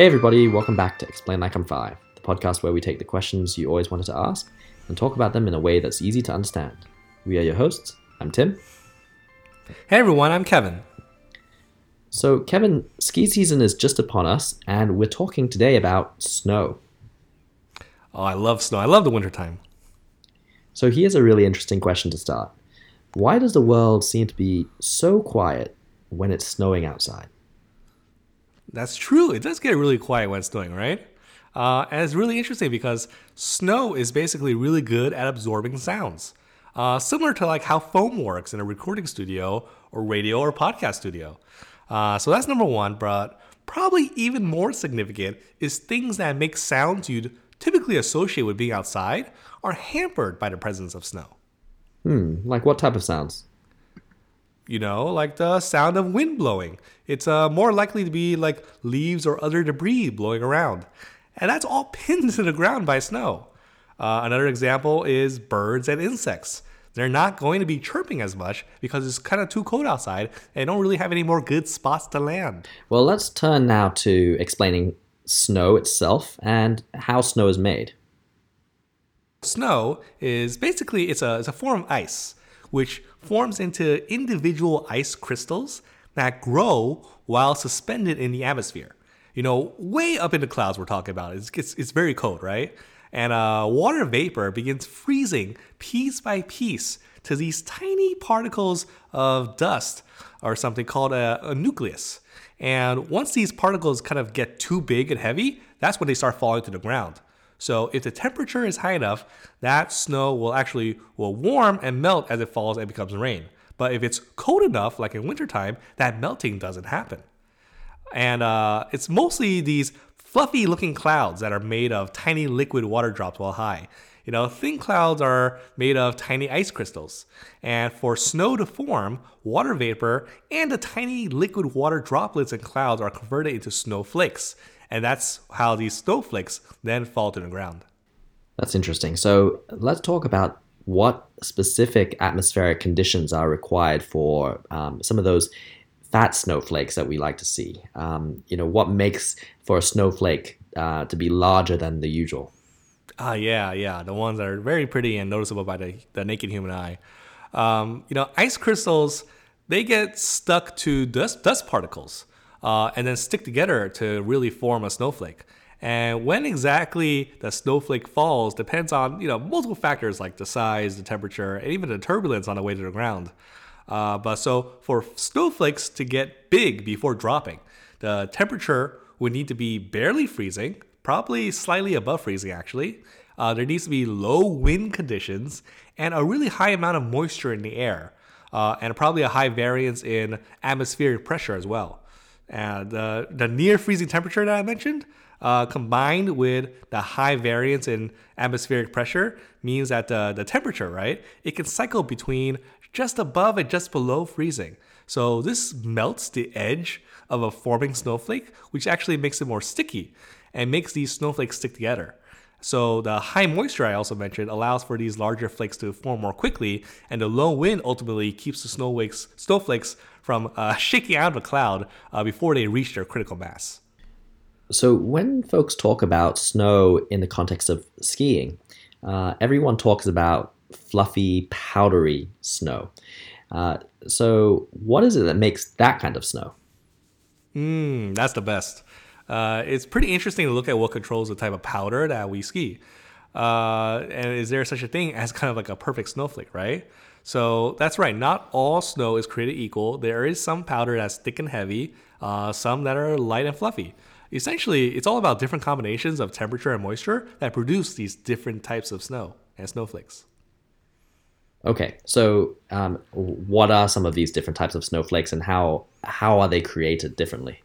Hey, everybody, welcome back to Explain Like I'm Five, the podcast where we take the questions you always wanted to ask and talk about them in a way that's easy to understand. We are your hosts. I'm Tim. Hey, everyone, I'm Kevin. So, Kevin, ski season is just upon us, and we're talking today about snow. Oh, I love snow. I love the wintertime. So, here's a really interesting question to start Why does the world seem to be so quiet when it's snowing outside? That's true. It does get really quiet when it's snowing, right? Uh, and it's really interesting because snow is basically really good at absorbing sounds. Uh, similar to like how foam works in a recording studio or radio or podcast studio. Uh, so that's number one, but probably even more significant is things that make sounds you'd typically associate with being outside are hampered by the presence of snow. Hmm, like what type of sounds? You know, like the sound of wind blowing. It's uh, more likely to be like leaves or other debris blowing around. And that's all pinned to the ground by snow. Uh, another example is birds and insects. They're not going to be chirping as much because it's kind of too cold outside and don't really have any more good spots to land. Well, let's turn now to explaining snow itself and how snow is made. Snow is basically it's a, it's a form of ice which forms into individual ice crystals that grow while suspended in the atmosphere. You know, way up in the clouds we're talking about. It's, it's, it's very cold, right? And uh, water vapor begins freezing piece by piece to these tiny particles of dust or something called a, a nucleus. And once these particles kind of get too big and heavy, that's when they start falling to the ground. So if the temperature is high enough, that snow will actually will warm and melt as it falls and becomes rain. But if it's cold enough, like in wintertime, that melting doesn't happen. And uh, it's mostly these fluffy looking clouds that are made of tiny liquid water drops while high. You know, thin clouds are made of tiny ice crystals. And for snow to form, water vapor and the tiny liquid water droplets and clouds are converted into snowflakes. And that's how these snowflakes then fall to the ground. That's interesting. So let's talk about what specific atmospheric conditions are required for um, some of those fat snowflakes that we like to see. Um, you know, what makes for a snowflake uh, to be larger than the usual? Ah, uh, yeah, yeah, the ones that are very pretty and noticeable by the, the naked human eye. Um, you know, ice crystals they get stuck to dust dust particles uh, and then stick together to really form a snowflake. And when exactly the snowflake falls depends on you know multiple factors like the size, the temperature, and even the turbulence on the way to the ground. Uh, but so for snowflakes to get big before dropping, the temperature would need to be barely freezing, probably slightly above freezing actually. Uh, there needs to be low wind conditions and a really high amount of moisture in the air, uh, and probably a high variance in atmospheric pressure as well. And the, the near freezing temperature that I mentioned, uh, combined with the high variance in atmospheric pressure, means that the, the temperature, right, it can cycle between just above and just below freezing. So this melts the edge of a forming snowflake, which actually makes it more sticky and makes these snowflakes stick together. So the high moisture I also mentioned allows for these larger flakes to form more quickly, and the low wind ultimately keeps the snowflakes, snowflakes from uh, shaking out of a cloud uh, before they reach their critical mass. So when folks talk about snow in the context of skiing, uh, everyone talks about fluffy, powdery snow. Uh, so what is it that makes that kind of snow? Mm, that's the best uh, it's pretty interesting to look at what controls the type of powder that we ski. Uh, and is there such a thing as kind of like a perfect snowflake, right? So that's right. Not all snow is created equal. There is some powder that's thick and heavy, uh, some that are light and fluffy. Essentially, it's all about different combinations of temperature and moisture that produce these different types of snow and snowflakes. Okay, so um, what are some of these different types of snowflakes, and how how are they created differently?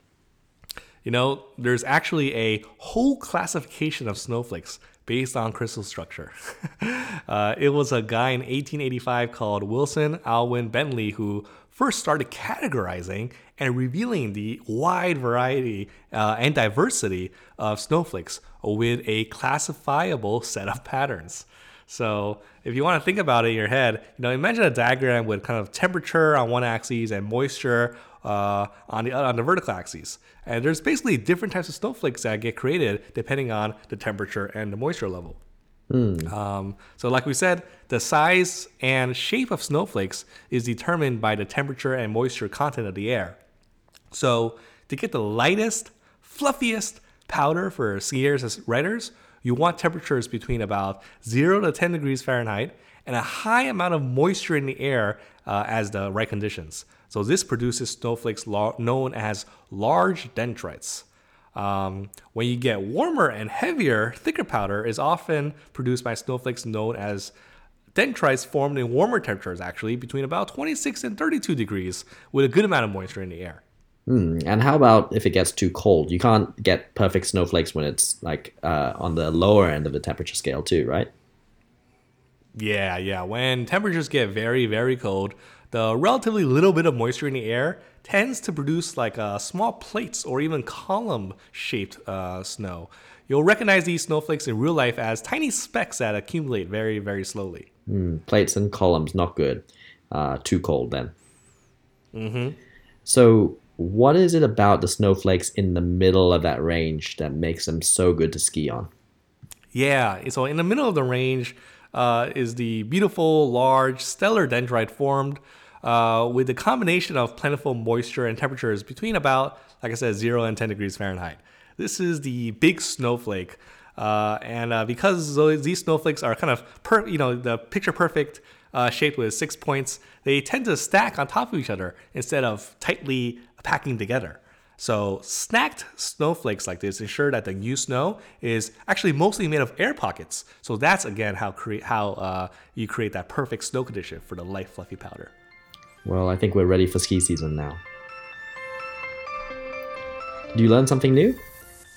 You know, there's actually a whole classification of snowflakes based on crystal structure. uh, it was a guy in 1885 called Wilson Alwyn Bentley who first started categorizing and revealing the wide variety uh, and diversity of snowflakes with a classifiable set of patterns. So if you want to think about it in your head, you know, imagine a diagram with kind of temperature on one axis and moisture uh, on the on the vertical axis. And there's basically different types of snowflakes that get created depending on the temperature and the moisture level. Um, so, like we said, the size and shape of snowflakes is determined by the temperature and moisture content of the air. So, to get the lightest, fluffiest powder for skiers and riders, you want temperatures between about 0 to 10 degrees Fahrenheit and a high amount of moisture in the air uh, as the right conditions. So, this produces snowflakes lo- known as large dendrites. Um, when you get warmer and heavier, thicker powder is often produced by snowflakes known as dendrites formed in warmer temperatures, actually, between about 26 and 32 degrees, with a good amount of moisture in the air. Hmm. And how about if it gets too cold? You can't get perfect snowflakes when it's like uh, on the lower end of the temperature scale, too, right? Yeah, yeah. When temperatures get very, very cold, the relatively little bit of moisture in the air tends to produce like uh, small plates or even column shaped uh, snow. You'll recognize these snowflakes in real life as tiny specks that accumulate very, very slowly. Hmm. Plates and columns, not good. Uh, too cold then. Mm-hmm. So, what is it about the snowflakes in the middle of that range that makes them so good to ski on? Yeah, so in the middle of the range uh, is the beautiful, large, stellar dendrite formed uh, with a combination of plentiful moisture and temperatures between about, like I said, 0 and 10 degrees Fahrenheit. This is the big snowflake. Uh, and uh, because these snowflakes are kind of, per, you know, the picture perfect uh, shaped with six points, they tend to stack on top of each other instead of tightly packing together. So snacked snowflakes like this ensure that the new snow is actually mostly made of air pockets. So that's again how create how uh, you create that perfect snow condition for the light fluffy powder. Well, I think we're ready for ski season now. Did you learn something new?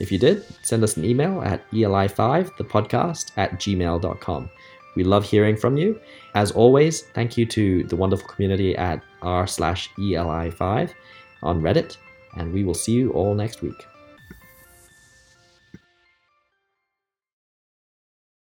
If you did, send us an email at eli5 the podcast at gmail.com. We love hearing from you. As always, thank you to the wonderful community at r slash eli5 on Reddit, and we will see you all next week.